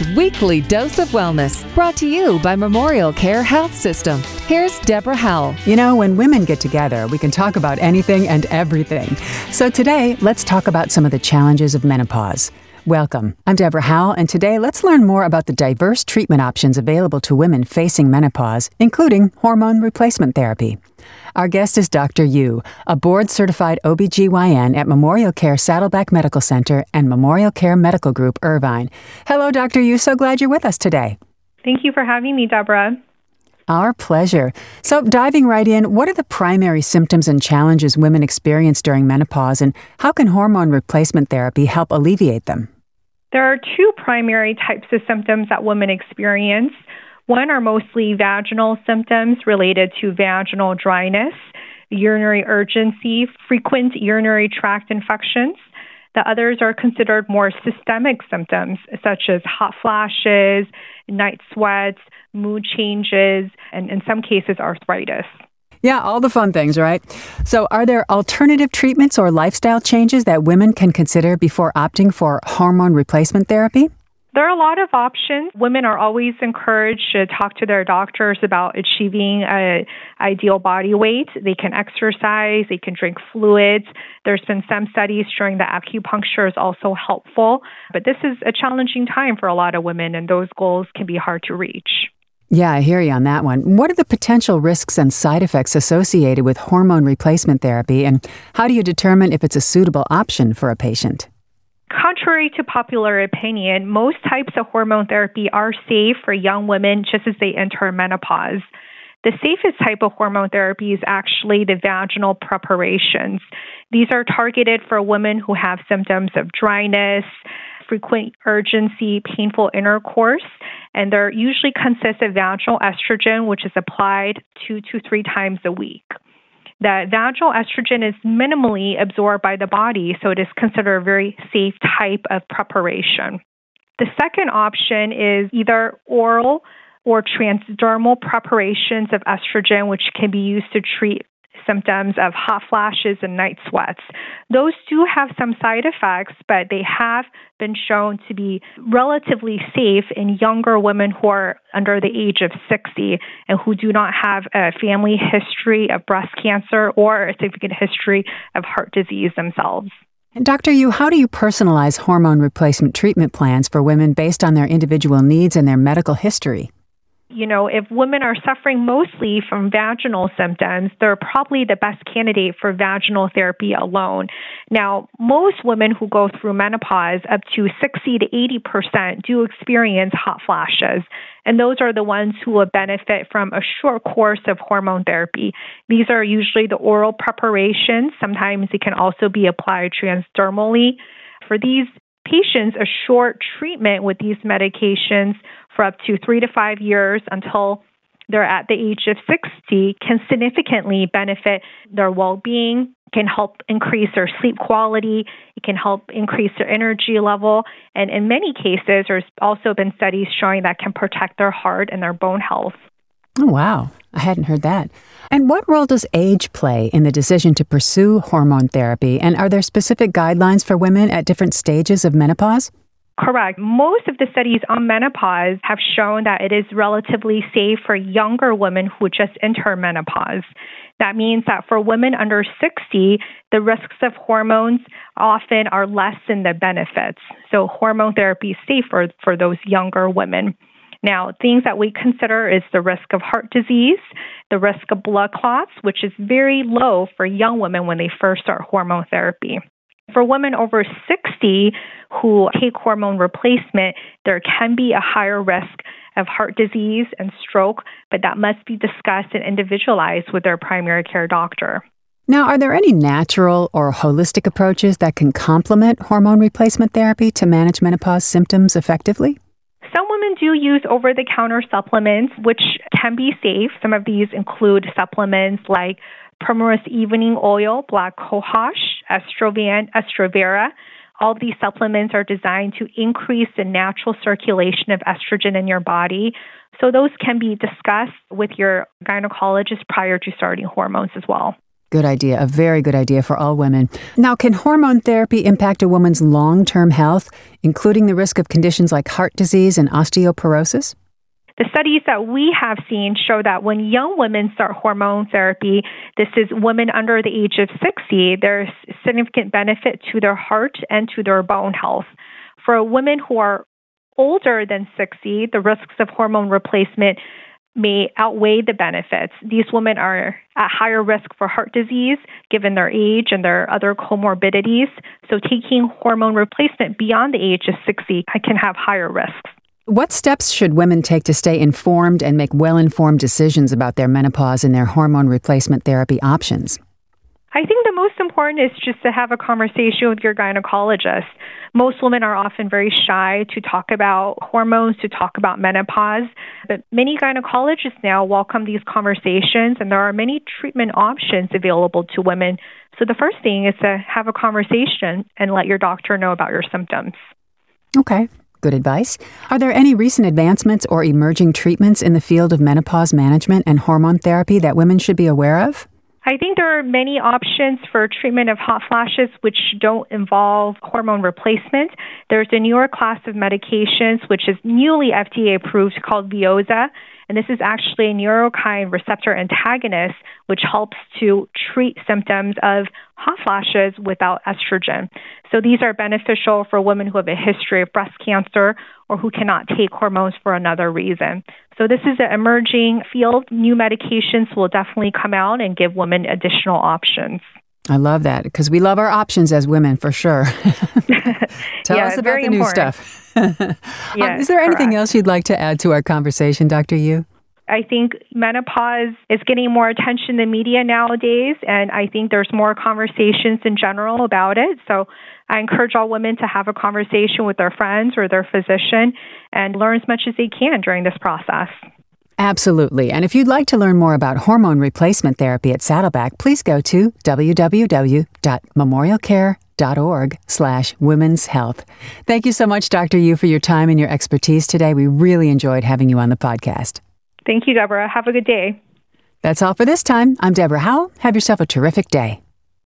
is Weekly Dose of Wellness, brought to you by Memorial Care Health System. Here's Deborah Howell. You know, when women get together, we can talk about anything and everything. So today, let's talk about some of the challenges of menopause. Welcome. I'm Deborah Howell, and today let's learn more about the diverse treatment options available to women facing menopause, including hormone replacement therapy. Our guest is Dr. Yu, a board certified OBGYN at Memorial Care Saddleback Medical Center and Memorial Care Medical Group Irvine. Hello, Dr. Yu. So glad you're with us today. Thank you for having me, Deborah. Our pleasure. So, diving right in, what are the primary symptoms and challenges women experience during menopause, and how can hormone replacement therapy help alleviate them? There are two primary types of symptoms that women experience. One are mostly vaginal symptoms related to vaginal dryness, urinary urgency, frequent urinary tract infections. The others are considered more systemic symptoms, such as hot flashes, night sweats, mood changes, and in some cases, arthritis. Yeah, all the fun things, right? So, are there alternative treatments or lifestyle changes that women can consider before opting for hormone replacement therapy? There are a lot of options. Women are always encouraged to talk to their doctors about achieving a ideal body weight. They can exercise, they can drink fluids. There's been some studies showing that acupuncture is also helpful, but this is a challenging time for a lot of women and those goals can be hard to reach. Yeah, I hear you on that one. What are the potential risks and side effects associated with hormone replacement therapy, and how do you determine if it's a suitable option for a patient? Contrary to popular opinion, most types of hormone therapy are safe for young women just as they enter menopause. The safest type of hormone therapy is actually the vaginal preparations. These are targeted for women who have symptoms of dryness, frequent urgency, painful intercourse, and they're usually consist of vaginal estrogen, which is applied two to three times a week that vaginal estrogen is minimally absorbed by the body, so it is considered a very safe type of preparation. The second option is either oral or transdermal preparations of estrogen, which can be used to treat symptoms of hot flashes and night sweats. Those do have some side effects, but they have been shown to be relatively safe in younger women who are under the age of 60 and who do not have a family history of breast cancer or a significant history of heart disease themselves. And Dr. Yu, how do you personalize hormone replacement treatment plans for women based on their individual needs and their medical history? You know, if women are suffering mostly from vaginal symptoms, they're probably the best candidate for vaginal therapy alone. Now, most women who go through menopause, up to 60 to 80%, do experience hot flashes. And those are the ones who will benefit from a short course of hormone therapy. These are usually the oral preparations. Sometimes it can also be applied transdermally. For these patients, a short treatment with these medications for up to three to five years until they're at the age of 60 can significantly benefit their well being, can help increase their sleep quality, it can help increase their energy level, and in many cases, there's also been studies showing that can protect their heart and their bone health. Oh, wow. I hadn't heard that. And what role does age play in the decision to pursue hormone therapy? And are there specific guidelines for women at different stages of menopause? Correct. Most of the studies on menopause have shown that it is relatively safe for younger women who just enter menopause. That means that for women under 60, the risks of hormones often are less than the benefits. So, hormone therapy is safer for those younger women. Now, things that we consider is the risk of heart disease, the risk of blood clots, which is very low for young women when they first start hormone therapy. For women over 60 who take hormone replacement, there can be a higher risk of heart disease and stroke, but that must be discussed and individualized with their primary care doctor. Now, are there any natural or holistic approaches that can complement hormone replacement therapy to manage menopause symptoms effectively? Some women do use over the counter supplements, which can be safe. Some of these include supplements like Primrose Evening Oil, Black Cohosh, Estroven, Estrovera. All these supplements are designed to increase the natural circulation of estrogen in your body. So those can be discussed with your gynecologist prior to starting hormones as well. Good idea, a very good idea for all women. Now, can hormone therapy impact a woman's long term health, including the risk of conditions like heart disease and osteoporosis? The studies that we have seen show that when young women start hormone therapy, this is women under the age of 60, there's significant benefit to their heart and to their bone health. For women who are older than 60, the risks of hormone replacement may outweigh the benefits. These women are at higher risk for heart disease given their age and their other comorbidities. So, taking hormone replacement beyond the age of 60 can have higher risks. What steps should women take to stay informed and make well informed decisions about their menopause and their hormone replacement therapy options? I think the most important is just to have a conversation with your gynecologist. Most women are often very shy to talk about hormones, to talk about menopause, but many gynecologists now welcome these conversations, and there are many treatment options available to women. So the first thing is to have a conversation and let your doctor know about your symptoms. Okay. Good advice. Are there any recent advancements or emerging treatments in the field of menopause management and hormone therapy that women should be aware of? I think there are many options for treatment of hot flashes which don't involve hormone replacement. There's a newer class of medications which is newly FDA approved called Veozah. And this is actually a neurokinin receptor antagonist, which helps to treat symptoms of hot flashes without estrogen. So these are beneficial for women who have a history of breast cancer or who cannot take hormones for another reason. So this is an emerging field. New medications will definitely come out and give women additional options. I love that because we love our options as women for sure. Tell yeah, us about the new important. stuff. Yes, um, is there anything correct. else you'd like to add to our conversation, Dr. Yu? I think menopause is getting more attention in the media nowadays, and I think there's more conversations in general about it. So I encourage all women to have a conversation with their friends or their physician and learn as much as they can during this process. Absolutely. And if you'd like to learn more about hormone replacement therapy at Saddleback, please go to www.memorialcare.org slash women's health. Thank you so much, Dr. Yu, for your time and your expertise today. We really enjoyed having you on the podcast. Thank you, Deborah. Have a good day. That's all for this time. I'm Deborah Howell. Have yourself a terrific day.